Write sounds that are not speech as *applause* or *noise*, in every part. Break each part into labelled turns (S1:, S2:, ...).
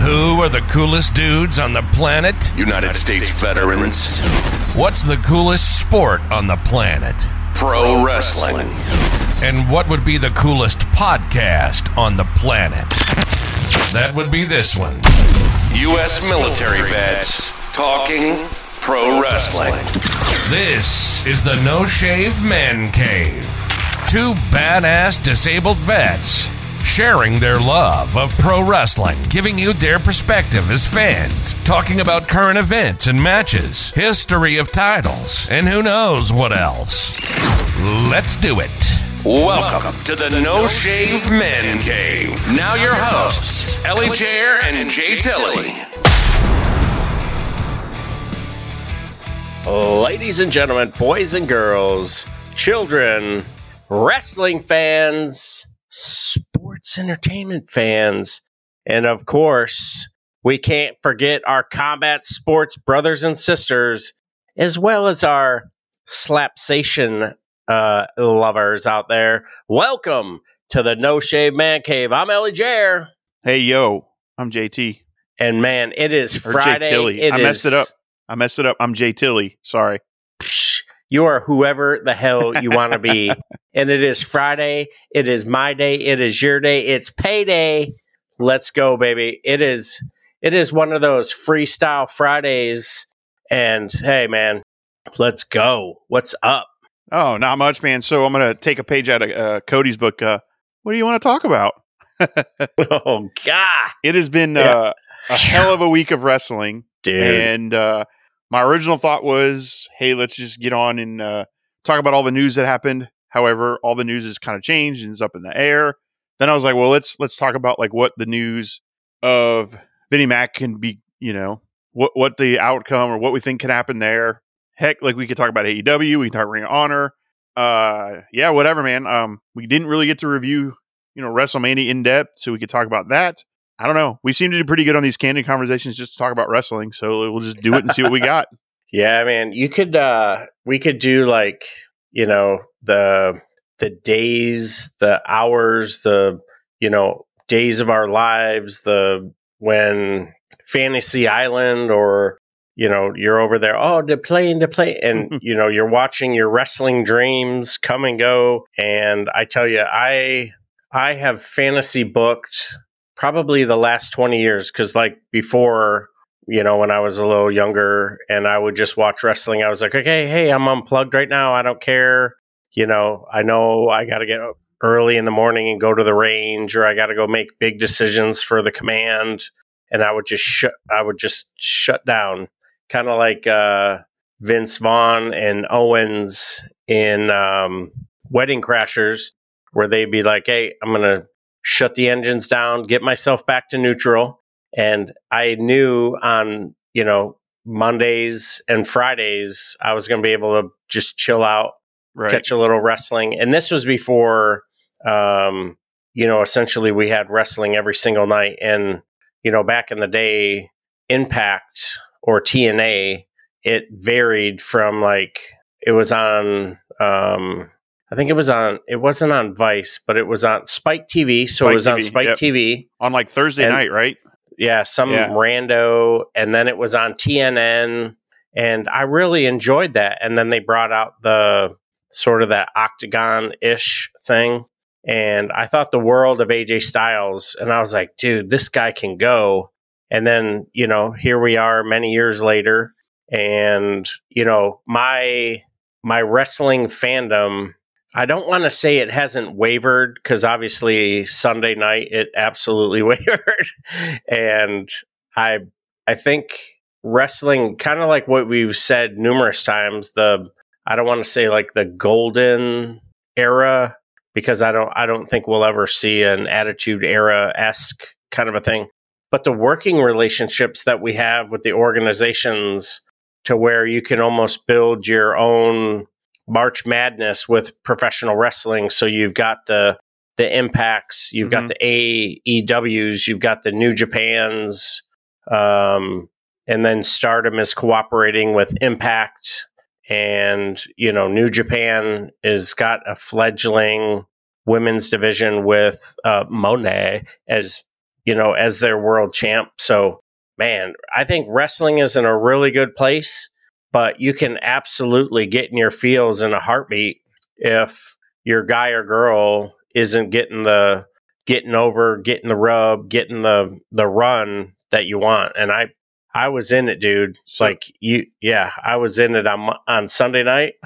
S1: Who are the coolest dudes on the planet?
S2: United States veterans.
S1: What's the coolest sport on the planet?
S2: Pro wrestling.
S1: And what would be the coolest podcast on the planet? That would be this one.
S2: U.S. military vets talking pro wrestling.
S1: This is the No Shave Man Cave. Two badass disabled vets sharing their love of pro wrestling, giving you their perspective as fans, talking about current events and matches, history of titles, and who knows what else. Let's do it.
S2: Welcome to the No Shave Men Cave. Now your hosts, Ellie Jair and Jay Tilly.
S3: Ladies and gentlemen, boys and girls, children, wrestling fans, entertainment fans, and of course, we can't forget our combat sports brothers and sisters, as well as our slapsation uh, lovers out there. Welcome to the No Shave Man Cave. I'm Ellie Jair.
S4: Hey yo, I'm JT.
S3: And man, it is
S4: Or
S3: Friday.
S4: Jay Tilly.
S3: It
S4: I messed
S3: is-
S4: it up. I messed it up. I'm Jay Tilly. Sorry.
S3: You are whoever the hell you want to be. *laughs* and it is Friday. It is my day. It is your day. It's payday. Let's go, baby. It is it is one of those freestyle Fridays. And hey man, let's go. What's up?
S4: Oh, not much, man. So I'm gonna take a page out of uh, Cody's book. Uh, what do you want to talk about? *laughs* *laughs*
S3: Oh god.
S4: It has been
S3: Yeah.
S4: uh, a hell of a week of wrestling,
S3: Dude.
S4: and uh, my original thought was, hey, let's just get on and uh, talk about all the news that happened. However, all the news has kind of changed and is up in the air. Then I was like, well, let's let's talk about like what the news of Vinnie Mac can be, you know, what what the outcome or what we think can happen there. Heck, like we could talk about AEW, we can talk Ring of Honor. Uh, yeah, whatever, man. Um, we didn't really get to review, you know, WrestleMania in depth, so we could talk about that. I don't know. We seem to do pretty good on these candid conversations just to talk about wrestling, so we'll just do it and see what we got. *laughs*
S3: Yeah, man. You could uh we could do like, you know, the the days, the hours, the you know, days of our lives, the when Fantasy Island or you know, you're over there, oh, to play and to play and *laughs* you know, you're watching your wrestling dreams come and go and I tell you, I I have fantasy booked probably the last 20 years cuz like before you know, when I was a little younger and I would just watch wrestling, I was like, okay, hey, I'm unplugged right now. I don't care. You know, I know I got to get up early in the morning and go to the range or I got to go make big decisions for the command. And I would just shut, I would just shut down, kind of like uh, Vince Vaughn and Owens in um, Wedding Crashers, where they'd be like, hey, I'm to shut the engines down, get myself back to neutral. And I knew on you know Mondays and Fridays I was going to be able to just chill out,
S4: Right.
S3: catch a little wrestling, and this was before um, you know essentially we had wrestling every single night, and you know back in the day, Impact or TNA it varied from like it was on um, I think it was on. It wasn't on Vice, but it was on Spike TV. So
S4: Spike
S3: it was on Spike
S4: yep.
S3: TV.
S4: on like Thursday
S3: And-
S4: night, right?
S3: Yeah, some
S4: Yeah.
S3: rando, and then it was on TNN, and I really enjoyed that. And then they brought out the sort of that octagon ish thing, and I thought the world of AJ Styles, and I was like, dude, this guy can go. And then you know, here we are, many years later, and you know, my my wrestling fandom. I don't want to say it hasn't wavered because obviously Sunday night it absolutely *laughs* wavered, and I I think wrestling kind of like what we've said numerous times. The I don't want to say like the golden era because I don't I don't think we'll ever see an attitude era esque kind of a thing. But the working relationships that we have with the organizations to where you can almost build your own March Madness with professional wrestling. So you've got the the impacts, you've got
S4: Mhm.
S3: the AEWs, you've got the New Japans, um, and then Stardom is cooperating with Impact, and you know New Japan is got a fledgling women's division with uh, Moné as you know as their world champ. So man, I think wrestling is in a really good place but you can absolutely get in your feels in a heartbeat if your guy or girl isn't getting the getting over, getting the rub, getting the the run that you want. And I I was in it, dude.
S4: So-
S3: like you, yeah, I was in it on on Sunday night. *laughs*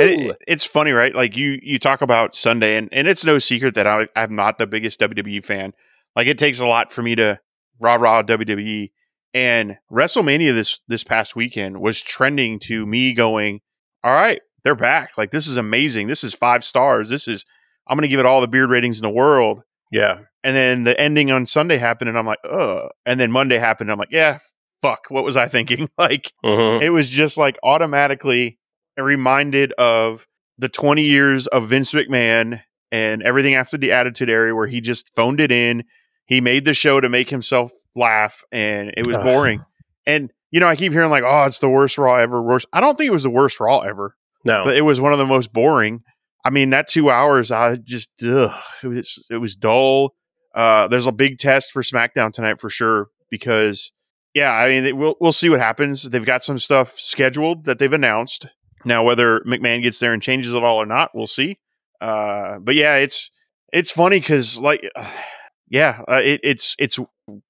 S4: It, it's funny, right? Like you, you talk about Sunday, and, and it's no secret that I, I'm not the biggest WWE fan. Like it takes a lot for me to rah rah WWE. And WrestleMania this this past weekend was trending to me going, all right, they're back. Like this is amazing. This is five stars. This is I'm going to give it all the beard ratings in the world.
S3: yeah,
S4: And then the ending on Sunday happened, and I'm like, ugh. And then Monday happened, and I'm like, yeah, fuck. What was I thinking? *laughs* like
S3: hmm
S4: it was just like automatically reminded of the 20 years of Vince McMahon and everything after the Attitude Era where he just phoned it in. He made the show to make himself laugh and it was
S3: Ugh.
S4: boring. And, you know, I keep hearing like, oh, it's the worst Raw ever. Worst. I don't think it was the worst Raw ever,
S3: no,
S4: but it was one of the most boring. I mean, that two hours, I just, ugh, it was, it was dull. Uh, there's a big test for SmackDown tonight for sure because, yeah, I mean, it, we'll we'll see what happens. They've got some stuff scheduled that they've announced. Now, whether McMahon gets there and changes it all or not, we'll see. Uh, but yeah, it's it's funny because, like, yeah, uh, it, it's it's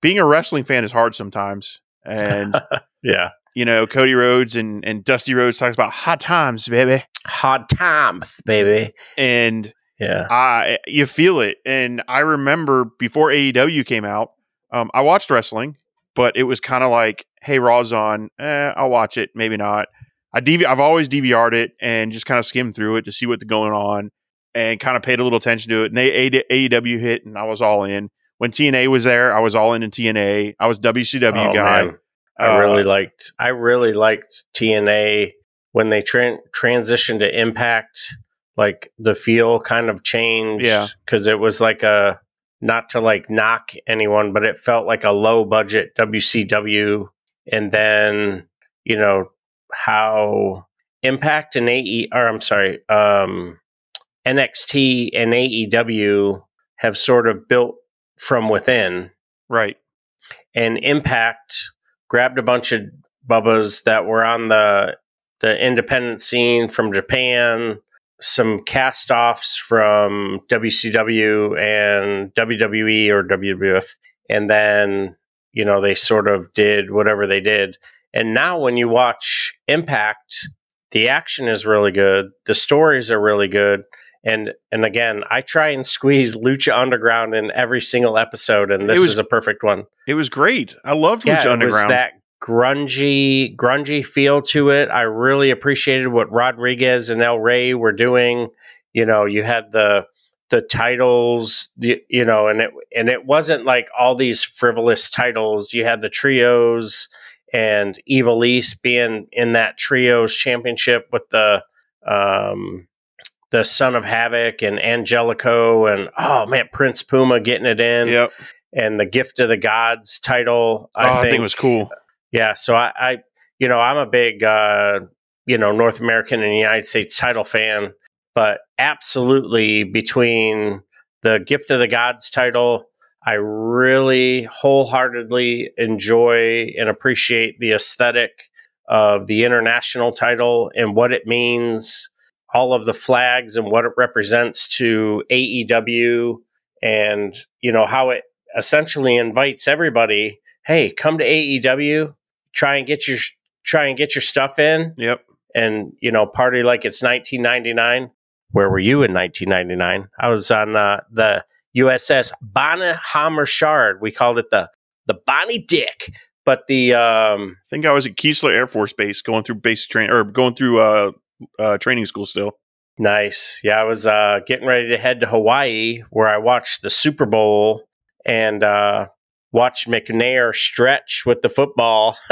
S4: being a wrestling fan is hard sometimes, and *laughs*
S3: yeah,
S4: you know, Cody Rhodes and and Dusty Rhodes talks about hot times, baby,
S3: hot times, baby.
S4: and
S3: Yeah,
S4: I you feel it. And I remember before AEW came out, um, I watched wrestling, but it was kind of like, hey, Raw's on, eh, I'll watch it, maybe not. I DV- I've always DVR'd it and just kind of skimmed through it to see what's going on, and kind of paid a little attention to it. And they AEW hit, and I was all in. When TNA was there, I was all in in TNA. I was WCW
S3: Oh,
S4: guy.
S3: man. I
S4: Uh,
S3: really liked. I really liked TNA when they tran transitioned to Impact. Like the feel kind of changed.
S4: Yeah.
S3: because it was like a not to like knock anyone, but it felt like a low budget WCW. And then you know how Impact and AE, or I'm sorry, um, NXT and AEW have sort of built from within
S4: right.
S3: and Impact grabbed a bunch of bubbas that were on the the independent scene from Japan, some cast offs from WCW and WWE or WWF, and then you know they sort of did whatever they did. And now when you watch Impact, the action is really good, the stories are really good. And and again, I try and squeeze Lucha Underground in every single episode, and this
S4: was-
S3: is a perfect one
S4: It was great. I loved
S3: yeah,
S4: Lucha
S3: it
S4: Underground.
S3: was that grungy, grungy feel to it. I really appreciated what Rodriguez and El Rey were doing. You know, you had the the titles, you, you know, and it and it wasn't like all these frivolous titles. You had the trios and Ivelisse being in that trios championship with the um the Son of Havoc and Angelico and oh man, Prince Puma getting it in
S4: yep.
S3: and the Gift of the Gods title.
S4: Oh, I, think, it was cool.
S3: yeah. So I, I, you know, I'm a big, uh, you know, North American and United States title fan, but absolutely between the Gift of the Gods title, I really wholeheartedly enjoy and appreciate the aesthetic of the international title and what it means, all of the flags and what it represents to AEW and you know how it essentially invites everybody, hey, come to AEW, try and get your try and get your stuff in.
S4: Yep.
S3: And you know, party like it's 1999. Where were you in 1999? I was on uh, the USS Bonhomme Richard. We called it the the Bonnie Dick. But the um,
S4: I think I was at Keesler Air Force Base going through basic training or going through uh, uh, training school still.
S3: Nice. Yeah, I was uh, getting ready to head to Hawaii where I watched the Super Bowl and uh, watched McNair stretch with the football. *laughs*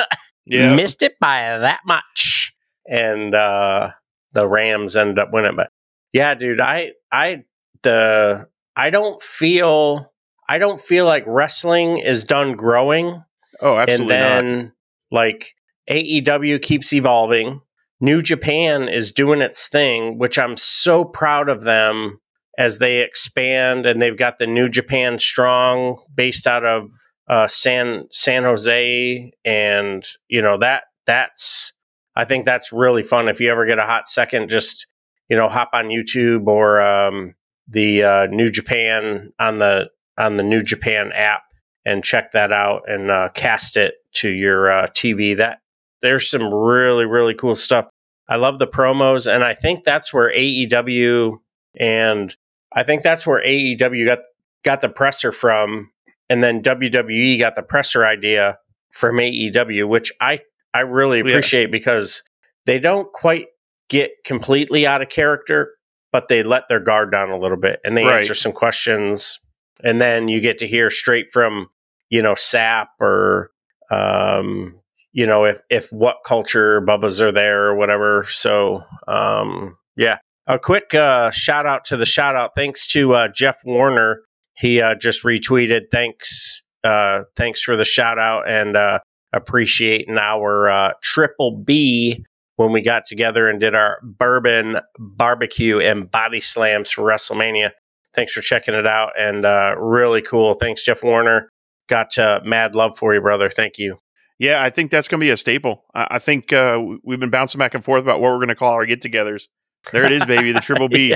S4: Yeah.
S3: Missed it by that much. And uh, the Rams ended up winning. But yeah, dude, I I the I don't feel I don't feel like wrestling is done growing.
S4: oh, absolutely
S3: and then
S4: not.
S3: like AEW keeps evolving. New Japan is doing its thing, which I'm so proud of them as they expand and they've got the New Japan Strong based out of uh, San San Jose and you know that that's I think that's really fun if you ever get a hot second just you know hop on YouTube or um, the uh, New Japan on the on the New Japan app and check that out and uh, cast it to your uh, TV. That there's some really really cool stuff. I love the promos, and I think that's where AEW and I think that's where AEW got got the presser from, and then WWE got the presser idea from AEW, which I I really
S4: Yeah.
S3: appreciate because they don't quite get completely out of character, but they let their guard down a little bit and they
S4: Right.
S3: answer some questions, and then you get to hear straight from you know Sapp or um, you know if if what culture Bubba's are there or whatever. So um, yeah, a quick uh, shout out to the shout out. Thanks to uh, Jeff Warner. He uh, just retweeted. Thanks, uh, thanks for the shout out and uh, appreciating our uh, triple B when we got together and did our bourbon barbecue and body slams for WrestleMania. Thanks for checking it out and really cool. Thanks, Jeff Warner. Got mad love for you, brother. Thank you.
S4: Yeah, I think that's going to be a staple. I, I think uh, we've been bouncing back and forth about what we're going to call our get-togethers. There it is, baby, the triple *laughs* B.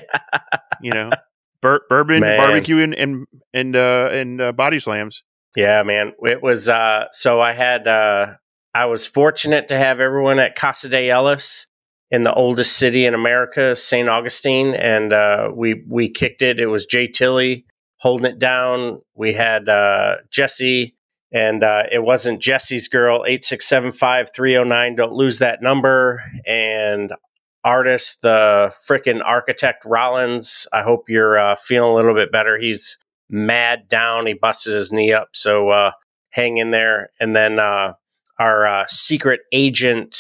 S4: You know, bur- bourbon,
S3: Man.
S4: barbecue, and and and uh, and uh, body slams.
S3: Yeah, man. It was uh so I had uh I was fortunate to have everyone at Casa de Ellis in the oldest city in America, St. Augustine, and uh we we kicked it. It was Jay Tilly holding it down. We had uh Jesse and uh it wasn't Jesse's girl 8675-309 don't lose that number and artist the frickin' architect Rollins. I hope you're uh feeling a little bit better. He's mad down. He busted his knee up. So uh, hang in there. And then uh, our uh, secret agent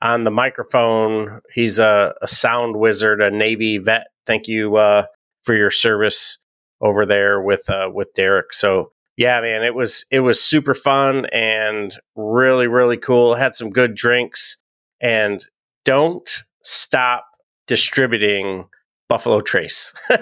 S3: on the microphone, he's a, a sound wizard, a Navy vet. Thank you uh, for your service over there with with Derek. So yeah, man, it was it was super fun and really really cool. Had some good drinks and don't stop distributing Buffalo Trace. *laughs*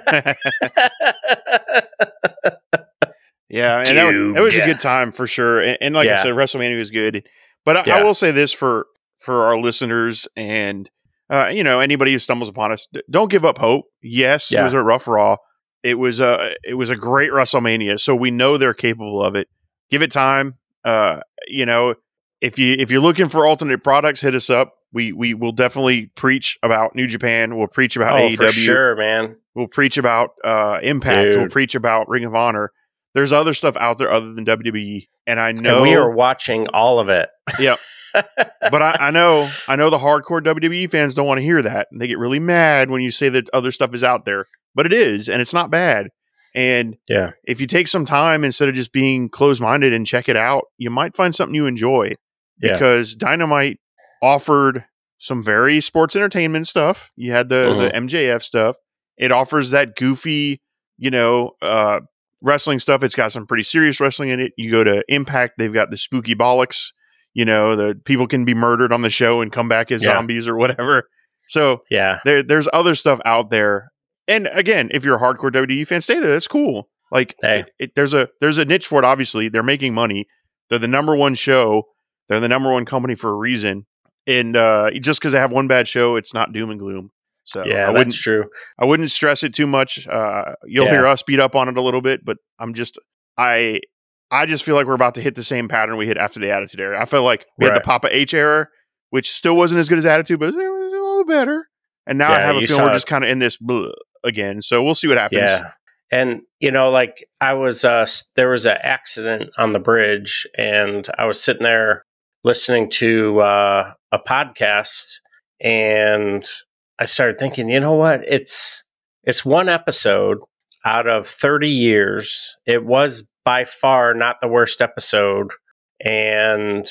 S4: Yeah, and that was, that was a good time for sure. And, and like I said, WrestleMania was good. But I, I will say this for for our listeners and uh, you know anybody who stumbles upon us, don't give up hope. Yes, it was a rough Raw. It was a it was a great WrestleMania, so we know they're capable of it. Give it time. Uh, you know, if you if you're looking for alternate products, hit us up. We we will definitely preach about New Japan. We'll preach about
S3: oh,
S4: AEW.
S3: for sure, man.
S4: We'll preach about uh, Impact. We'll preach about Ring of Honor. There's other stuff out there other than WWE, and I know,
S3: And we are watching all of it.
S4: Yeah. *laughs* but I, I know, I know the hardcore WWE fans don't want to hear that, and they get really mad when you say that other stuff is out there. But it is, and it's not bad. And
S3: Yeah.
S4: if you take some time instead of just being closed minded and check it out, you might find something you enjoy.
S3: Yeah.
S4: Because Dynamite offered some very sports entertainment stuff. You had the, the
S3: Mm-hmm.
S4: MJF stuff. It offers that goofy, you know, uh, wrestling stuff. It's got some pretty serious wrestling in it. You go to Impact, they've got the spooky bollocks. You know, the people can be murdered on the show and come back as
S3: Yeah.
S4: zombies or whatever. So
S3: Yeah.
S4: there there's other stuff out there. And again, if you're a hardcore WWE fan, stay there. That's cool. Like
S3: Hey.
S4: it, it- there's a there's a niche for it. Obviously, they're making money. They're the number one show. They're the number one company for a reason. And uh, just because they have one bad show, it's not doom and gloom. So
S3: yeah,
S4: I wouldn't
S3: that's true.
S4: I wouldn't stress it too much. Uh, you'll
S3: Yeah.
S4: hear us beat up on it a little bit, but I'm just I I just feel like we're about to hit the same pattern we hit after the Attitude Era. I feel like we had the Papa H era, which still wasn't as good as Attitude, but it was a little better. And now I have a feeling we're just kind of in this bleh again. So we'll see what happens.
S3: Yeah. And you know, like I was uh there was an accident on the bridge and I was sitting there listening to uh a podcast and I started thinking, you know what? It's it's one episode out of 30 years. It was by far not the worst episode and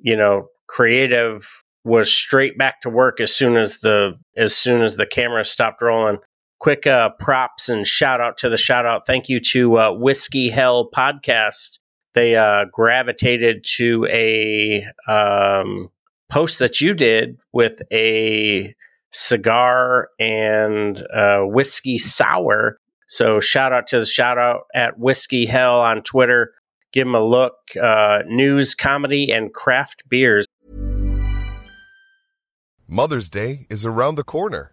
S3: you know, creative was straight back to work as soon as the as soon as the camera stopped rolling quick uh, props and shout out to the shout out. Thank you to uh, Whiskey Hell Podcast. They uh, gravitated to a um, post that you did with a cigar and uh, whiskey sour. So shout out to the shout out at Whiskey Hell on Twitter. Give them a look. Uh, news, comedy, and craft beers.
S5: Mother's Day is around the corner.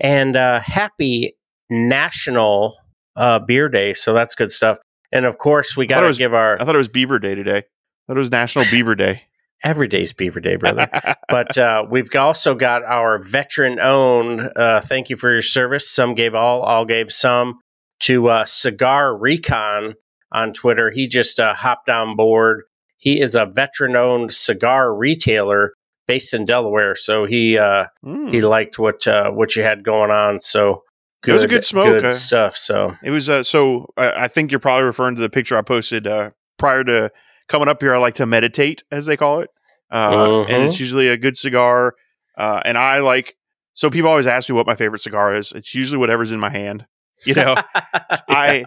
S3: And uh, happy National uh, Beer Day. So that's good stuff. And of course, we got to give our
S4: I thought it was Beaver Day today. I thought it was National *laughs* Beaver Day.
S3: every day's Beaver Day, brother. *laughs* but uh, we've also got our veteran owned. Uh, thank you for your service. Some gave all, all gave some to uh, Cigar Recon on Twitter. He just uh, hopped on board. He is a veteran owned cigar retailer based in Delaware. So he uh,
S4: Mm.
S3: he liked what uh, what you had going on. So
S4: It was a good smoke,
S3: good stuff. So
S4: It was uh, so. I I think you're probably referring to the picture I posted uh, prior to coming up here. I like to meditate, as they call it, uh,
S3: Mhm.
S4: and it's usually a good cigar. Uh, and I like. So people always ask me what my favorite cigar is. It's usually whatever's in my hand. You know, *laughs* I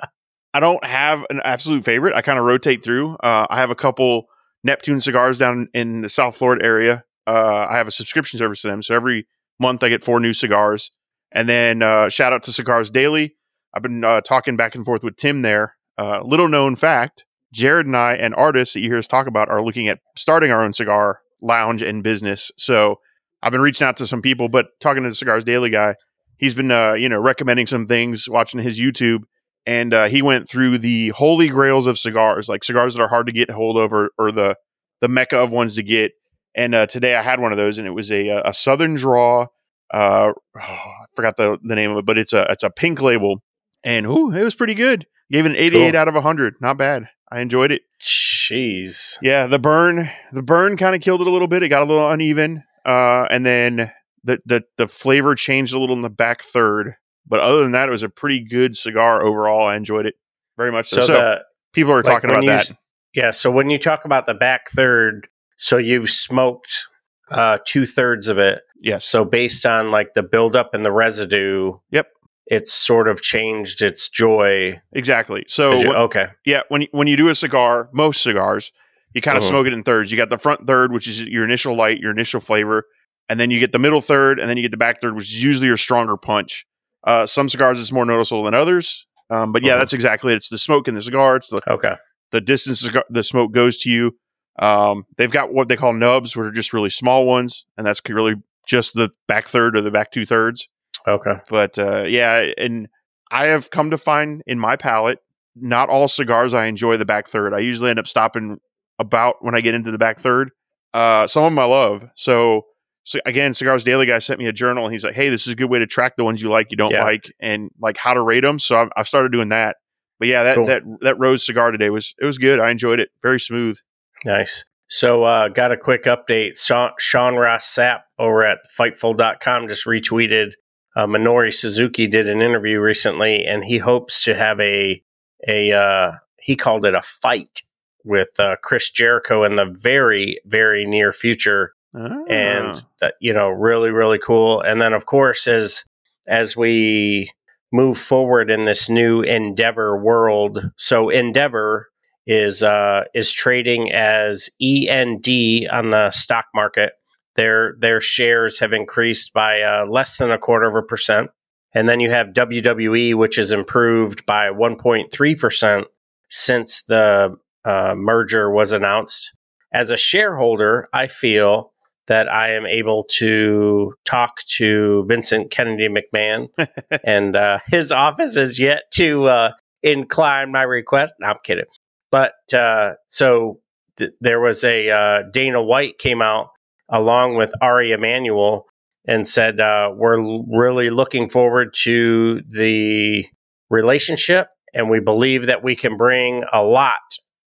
S4: I don't have an absolute favorite. I kind of rotate through. Uh, I have a couple Neptune cigars down in the South Florida area. Uh, I have a subscription service to them, so every month I get four new cigars. And then uh, shout out to Cigars Daily. I've been uh, talking back and forth with Tim there. Uh, little known fact: Jared and I and artists that you hear us talk about are looking at starting our own cigar lounge and business. So I've been reaching out to some people, but talking to the Cigars Daily guy, he's been uh, you know recommending some things, watching his YouTube, and uh, he went through the holy grails of cigars, like cigars that are hard to get hold of, or, or the the mecca of ones to get. And uh, today I had one of those, and it was a a Southern Draw. Uh, I forgot the, the name of it, but it's a it's a pink label, and ooh, it was pretty good. Gave it an 88
S3: Cool.
S4: out of 100. Not bad. I enjoyed it.
S3: jeez.
S4: Yeah, the burn, the burn kind of killed it a little bit. It got a little uneven, uh, and then the the the flavor changed a little in the back third. But other than that, it was a pretty good cigar overall. I enjoyed it very much. So,
S3: So,
S4: so
S3: the
S4: people are
S3: like
S4: talking about
S3: you-
S4: that.
S3: Yeah. So when you talk about the back third, so you've smoked uh, two thirds of it.
S4: Yes.
S3: So based on like the buildup and the residue,
S4: Yep.
S3: it's sort of changed its joy.
S4: Exactly. So
S3: you-
S4: what-
S3: okay,
S4: yeah, when you, when you do a cigar, most cigars, you kind of
S3: Mhm.
S4: smoke it in thirds. You got the front third, which is your initial light, your initial flavor, and then you get the middle third, and then you get the back third, which is usually your stronger punch. Uh, some cigars is more noticeable than others, um, but yeah,
S3: Mhm.
S4: that's exactly it. It's the smoke in the cigar. It's the
S3: okay,
S4: the distance the smoke goes to you. Um, they've got what they call nubs, which are just really small ones, and that's really just the back third or the back two thirds.
S3: Okay.
S4: But uh, yeah, and I have come to find in my palate, not all cigars I enjoy the back third. I usually end up stopping about when I get into the back third. Uh, some of them I love. So, so again, Cigars Daily guy sent me a journal and he's like, "Hey, this is a good way to track the ones you like, you don't
S3: Yeah.
S4: like, and like how to rate them." So I've, I've started doing that. But yeah, that
S3: Cool.
S4: that that rose cigar today was it was good. I enjoyed it. Very smooth.
S3: Nice. So, uh, got a quick update. Sean, Sean Ross Sapp over at Fightful.com just retweeted uh, Minoru Suzuki did an interview recently, and he hopes to have a a uh, he called it a fight with uh, Chris Jericho in the very very near future,
S4: Ah.
S3: and that you know really really cool. And then of course as as we move forward in this new Endeavor world, so Endeavor is uh, is trading as END on the stock market. Their their shares have increased by uh, less than a quarter of a percent, and then you have WWE, which has improved by 1.3 percent since the uh, merger was announced. As a shareholder, I feel that I am able to talk to Vincent Kennedy McMahon, *laughs* and uh, his office is yet to uh, incline my request. No, I'm kidding. But uh, so th- there was a uh, Dana White came out along with Ari Emanuel and said, uh, We're l- really looking forward to the relationship, and we believe that we can bring a lot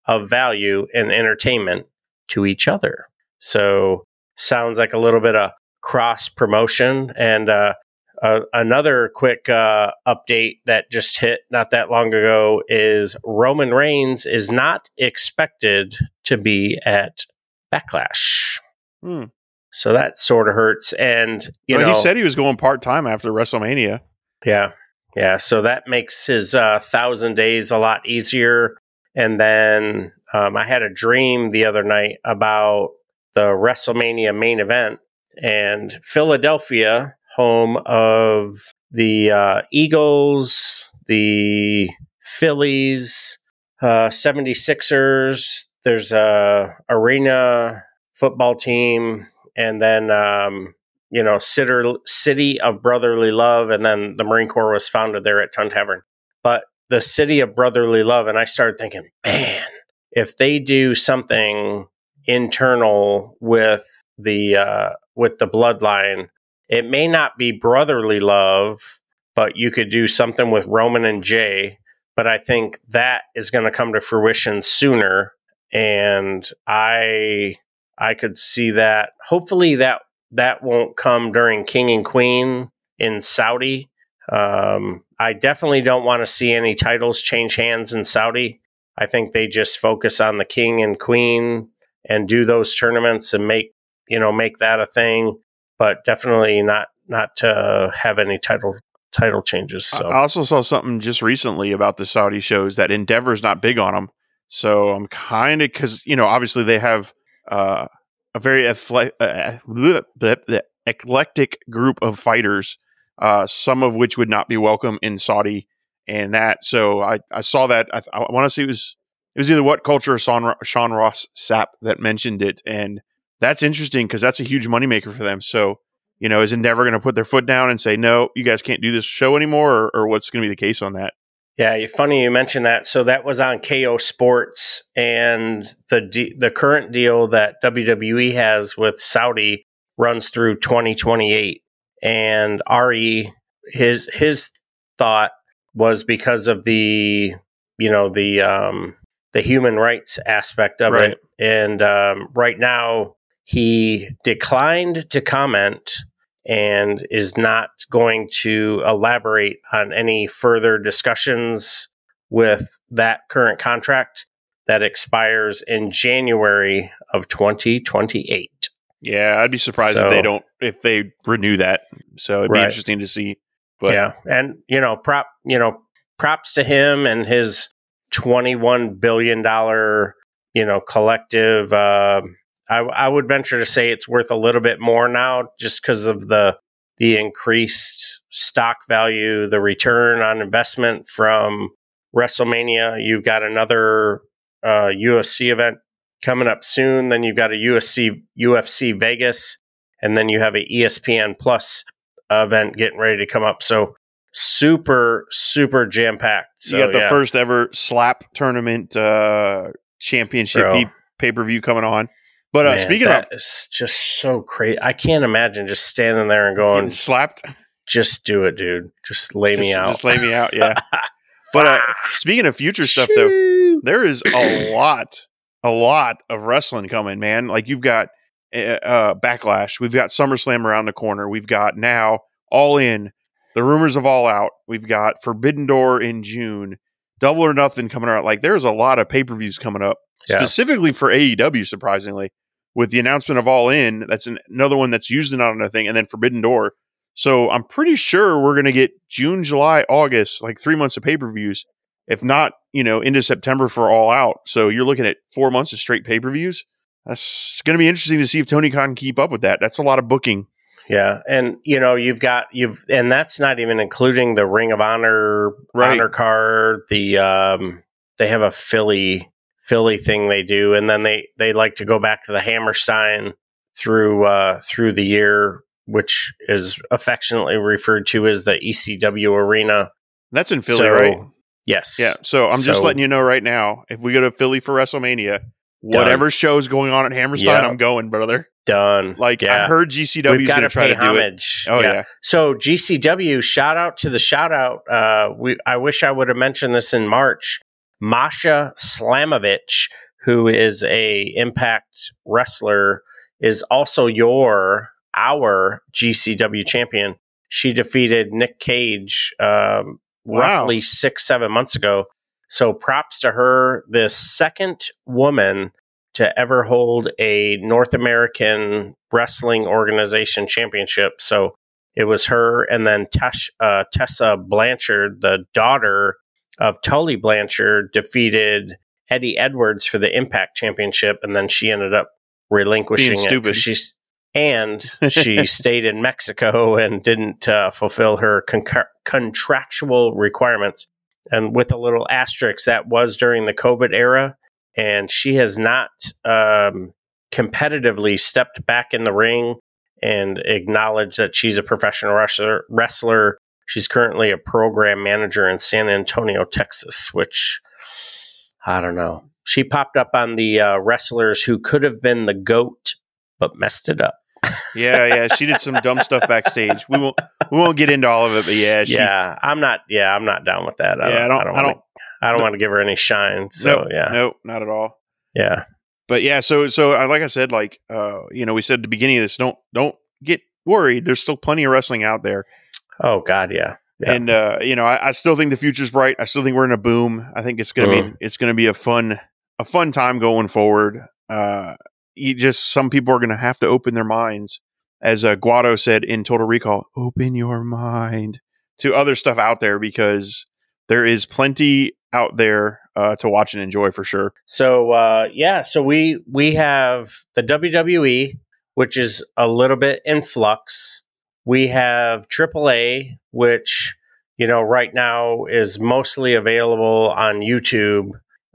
S3: of value and entertainment to each other. So, sounds like a little bit of cross promotion. And uh, uh, another quick uh, update that just hit not that long ago is Roman Reigns is not expected to be at Backlash.
S4: Hmm.
S3: So that sort of hurts. And, you
S4: Well,
S3: know,
S4: he said he was going part time after WrestleMania.
S3: yeah. Yeah. So that makes his uh, thousand days a lot easier. And then um, I had a dream the other night about the WrestleMania main event and Philadelphia, home of the uh, Eagles, the Phillies, uh, 76ers. There's a arena football team, and then um, you know, City of Brotherly Love, and then the Marine Corps was founded there at Tun Tavern. But the City of Brotherly Love, and I started thinking, man, if they do something internal with the uh, with the bloodline, it may not be brotherly love, but you could do something with Roman and Jey. But I think that is going to come to fruition sooner, and I I could see that. Hopefully that that won't come during King and Queen in Saudi. Um, I definitely don't want to see any titles change hands in Saudi. I think they just focus on the King and Queen and do those tournaments and make you know make that a thing, but definitely not not to have any title title changes. So
S4: I also saw something just recently about the Saudi shows that Endeavor's not big on them. So I'm kind of because you know obviously they have uh, a very athle- uh, bleh, bleh, bleh, eclectic group of fighters, uh, some of which would not be welcome in Saudi, and that. So I, I saw that. I, I want to see it was it was either what culture or Sean, Sean Ross Sapp that mentioned it, and that's interesting because that's a huge moneymaker for them. So you know, is Endeavor going to put their foot down and say, no, you guys can't do this show anymore? Or, or what's going to be the case on that?
S3: Yeah, you're funny you mentioned that. So that was on KO Sports, and the de- the current deal that WWE has with Saudi runs through 2028. And Ari, his his thought was because of the you know the um, the human rights aspect of
S4: Right.
S3: it, and um, right now he declined to comment and is not going to elaborate on any further discussions with that current contract that expires in January of 2028.
S4: Yeah, I'd be surprised if they don't, if they renew that. So it'd be interesting to see. But
S3: yeah, and you know, prop, you know, props to him and his 21 billion dollar, you know, collective um I, I would venture to say it's worth a little bit more now just because of the the increased stock value, the return on investment from WrestleMania. You've got another uh, UFC event coming up soon. Then you've got a UFC UFC Vegas, and then you have a ESPN Plus event getting ready to come up. So super super jam packed. So
S4: you got the
S3: yeah.
S4: first ever slap tournament uh, championship pay per view coming on. But uh,
S3: Man,
S4: speaking of
S3: it's just so crazy. I can't imagine just standing there and going,
S4: slapped,
S3: "Just do it, dude. Just lay me out.
S4: Just lay me out. Yeah. *laughs* but uh, speaking of future stuff, though, there is a *clears throat* lot, a lot of wrestling coming, man. Like you've got uh, uh, Backlash, we've got SummerSlam around the corner, we've got now All In, the rumors of All Out, we've got Forbidden Door in June, Double or Nothing coming out. Like there's a lot of pay per views coming up,
S3: Yeah.
S4: specifically for AEW. Surprisingly, with the announcement of All In, that's an, another one that's usually not on a thing, and then Forbidden Door. So I'm pretty sure we're going to get June, July, August, like three months of pay per views if not, you know, into September for All Out. So you're looking at four months of straight pay per views. That's going to be interesting to see if Tony Khan can keep up with that. That's a lot of booking.
S3: Yeah, and you know you've got you've and that's not even including the Ring of Honor
S4: Right.
S3: honor card. The um, they have a Philly Philly thing they do, and then they they like to go back to the Hammerstein through uh, through the year, which is affectionately referred to as the ECW Arena.
S4: That's in Philly,
S3: So,
S4: right?
S3: Yes.
S4: Yeah. So I'm just
S3: So-
S4: letting you know right now. If we go to Philly for WrestleMania, whatever show's going on at Hammerstein,
S3: Yeah.
S4: I'm going, brother.
S3: Done.
S4: Like
S3: yeah.
S4: I heard GCW
S3: We've got
S4: going
S3: to
S4: try to do it.
S3: homage.
S4: Oh yeah.
S3: So GCW, shout out to the shout out. Uh, we I wish I would have mentioned this in March. Masha Slamovich, who is a Impact wrestler, is also your our GCW champion. She defeated Nick Gage um,
S4: Wow.
S3: roughly six seven months ago. So props to her, the second woman to ever hold a North American Wrestling Organization championship. So it was her, and then Tesh, uh, Tessa Blanchard, the daughter of Tully Blanchard, defeated Eddie Edwards for the Impact Championship, and then she ended up relinquishing it she's and *laughs* she stayed in Mexico and didn't uh, fulfill her con- contractual requirements. And with a little asterisk, that was during the COVID era, and she has not um, competitively stepped back in the ring and acknowledged that she's a professional wrestler. Wrestler. She's currently a program manager in San Antonio, Texas, which I don't know. She popped up on the uh, wrestlers who could have been the goat, but messed it up. *laughs*
S4: Yeah, yeah. She did some dumb stuff backstage. We won't we won't get into all of it, but yeah, she
S3: yeah, I'm not. Yeah, I'm not down with that. I
S4: Yeah, I don't- I
S3: wanna-
S4: don't-
S3: I don't want to give her any shine. So
S4: nope,
S3: yeah,
S4: nope, not at all.
S3: yeah,
S4: but yeah, so so I like I said, like uh, you know, we said at the beginning of this, don't don't get worried. There's still plenty of wrestling out there,
S3: Oh God, yeah, yeah.
S4: and uh, you know, I, I still think the future's bright. I still think we're in a boom. I think it's gonna
S3: Mm.
S4: be it's gonna be a fun a fun time going forward. Uh, you just some people are gonna have to open their minds, as uh, Kuato said in Total Recall, open your mind to other stuff out there because there is plenty out there uh, to watch and enjoy for sure.
S3: So uh, yeah, so we we have the WWE, which is a little bit in flux. We have AAA, which you know right now is mostly available on YouTube,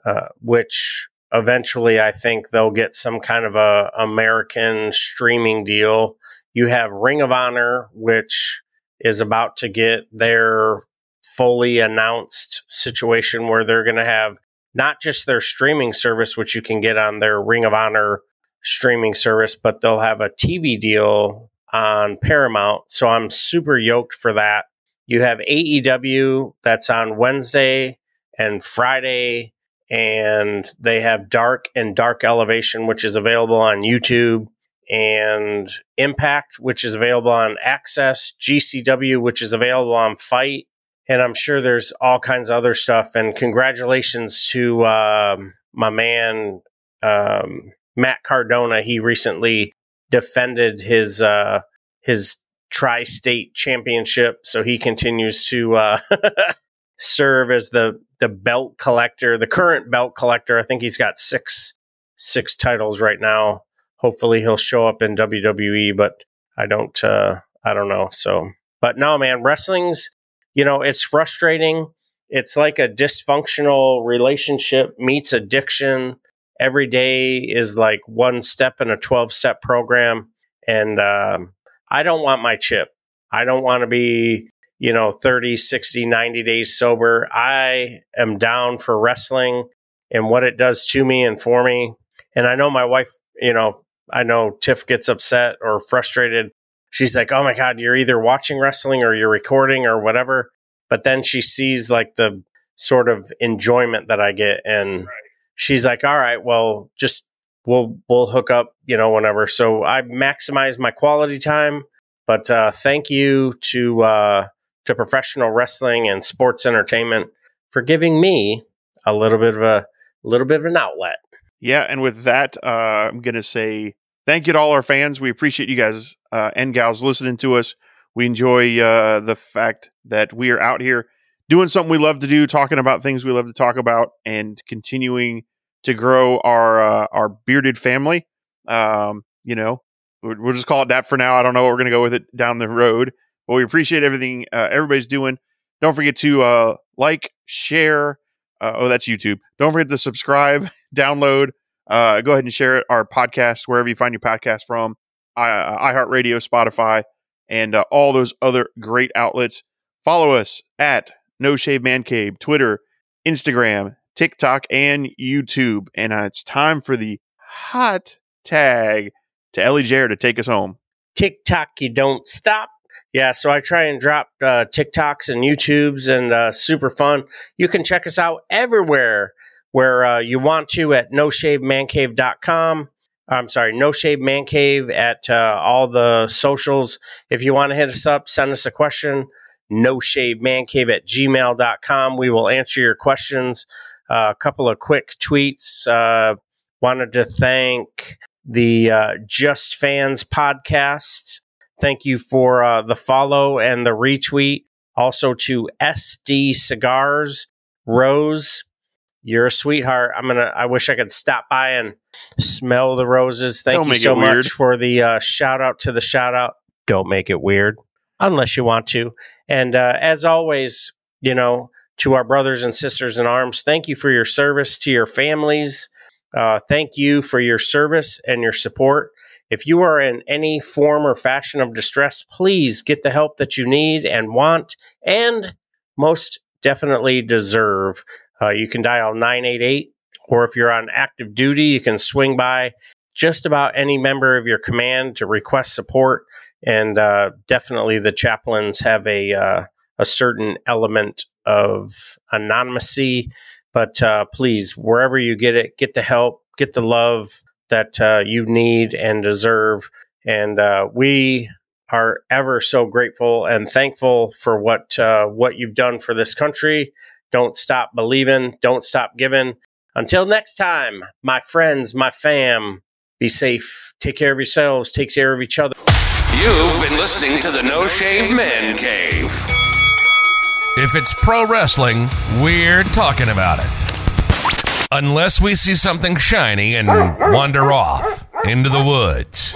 S3: uh, which eventually I think they'll get some kind of a American streaming deal. You have Ring of Honor, which is about to get their fully announced situation where they're going to have not just their streaming service, which you can get on their Ring of Honor streaming service, but they'll have a TV deal on Paramount. So I'm super yoked for that. You have AEW that's on Wednesday and Friday, and they have Dark and Dark Elevation, which is available on YouTube, and Impact, which is available on AXS, GCW, which is available on FITE, and I'm sure there's all kinds of other stuff. And congratulations to um, my man um, Matt Cardona. He recently defended his uh, his tri-state championship, so he continues to uh, *laughs* serve as the the belt collector, the current belt collector. I think he's got six six titles right now. Hopefully, he'll show up in WWE, but I don't uh, I don't know. So, but no, man, wrestling's you know it's frustrating. It's like a dysfunctional relationship meets addiction. Every day is like one step in a twelve step program. And um, I don't want my chip. I don't want to be, you know, 30, 60, 90 days sober. I am down for wrestling and what it does to me and for me. And I know my wife, you know, I know Tiff gets upset or frustrated. She's like, oh my God, you're either watching wrestling or you're recording or whatever. But then she sees like the sort of enjoyment that I get. And she's like, all right, well, just we'll, we'll hook up, you know, whenever. So I maximize my quality time. But uh, thank you to, uh, to professional wrestling and sports entertainment for giving me a little bit of a, little bit of an outlet.
S4: Yeah, and with that, uh, I'm to say thank you to all our fans. We appreciate you guys uh, and gals listening to us. We enjoy uh, the fact that we are out here doing something we love to do, talking about things we love to talk about, and continuing to grow our uh, our bearded family. Um, you know, we'll, just call it that for now. I don't know what we're going to go with it down the road, but we appreciate everything uh, everybody's doing. Don't forget to uh, like, share. Uh, oh, that's YouTube. Don't forget to subscribe, *laughs* download, uh, go ahead and share it, our podcast wherever you find your podcast from, uh, iHeartRadio, Spotify, and uh, all those other great outlets. Follow us at No Shave Man Cave, Twitter, Instagram, TikTok, and YouTube. And uh, it's time for the hot tag to Ellie Jair to take us home.
S3: TikTok, you don't stop. Yeah, so I try and drop uh, TikToks and YouTubes and uh, super fun. You can check us out everywhere where uh, you want to at noshavemancave.com. I'm sorry, No Shave Man Cave at uh, all the socials. If you want to hit us up, send us a question. No Shave Man Cave at gmail.com. We will answer your questions. A couple of quick tweets. Uh, wanted to thank the uh, Just Fans podcast. Thank you for uh, the follow and the retweet. Also to SD Cigars, Rose, you're a sweetheart. I'm gonna. I wish I could stop by and smell the roses. Thank
S4: Don't
S3: you so much for the uh, shout out to the shout out. Don't make it weird, unless you want to. And uh, as always, you know, to our brothers and sisters in arms, thank you for your service to your families. Uh, thank you for your service and your support. If you are in any form or fashion of distress, please get the help that you need and want, and most definitely deserve. Uh, you can dial 988, or if you're on active duty, you can swing by just about any member of your command to request support. And uh, definitely, the chaplains have a uh, a certain element of anonymity. But uh, please, wherever you get it, get the help, get the love that uh, you need and deserve. And uh, we are ever so grateful and thankful for what uh, what you've done for this country. Don't stop believing. Don't stop giving. Until next time, my friends, my fam, be safe. Take care of yourselves. Take care of each other.
S2: You've been listening to the No Shave Man Cave.
S1: If it's pro wrestling, we're talking about it. Unless we see something shiny and wander off into the woods.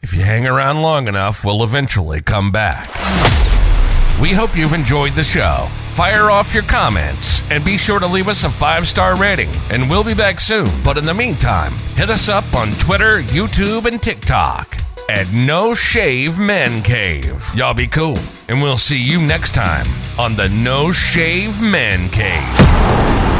S1: If you hang around long enough, we'll eventually come back. We hope you've enjoyed the show. Fire off your comments and be sure to leave us a five star rating, and we'll be back soon. But in the meantime, hit us up on Twitter, YouTube, and TikTok at No Shave Man Cave. Y'all be cool, and we'll see you next time on the No Shave Man Cave.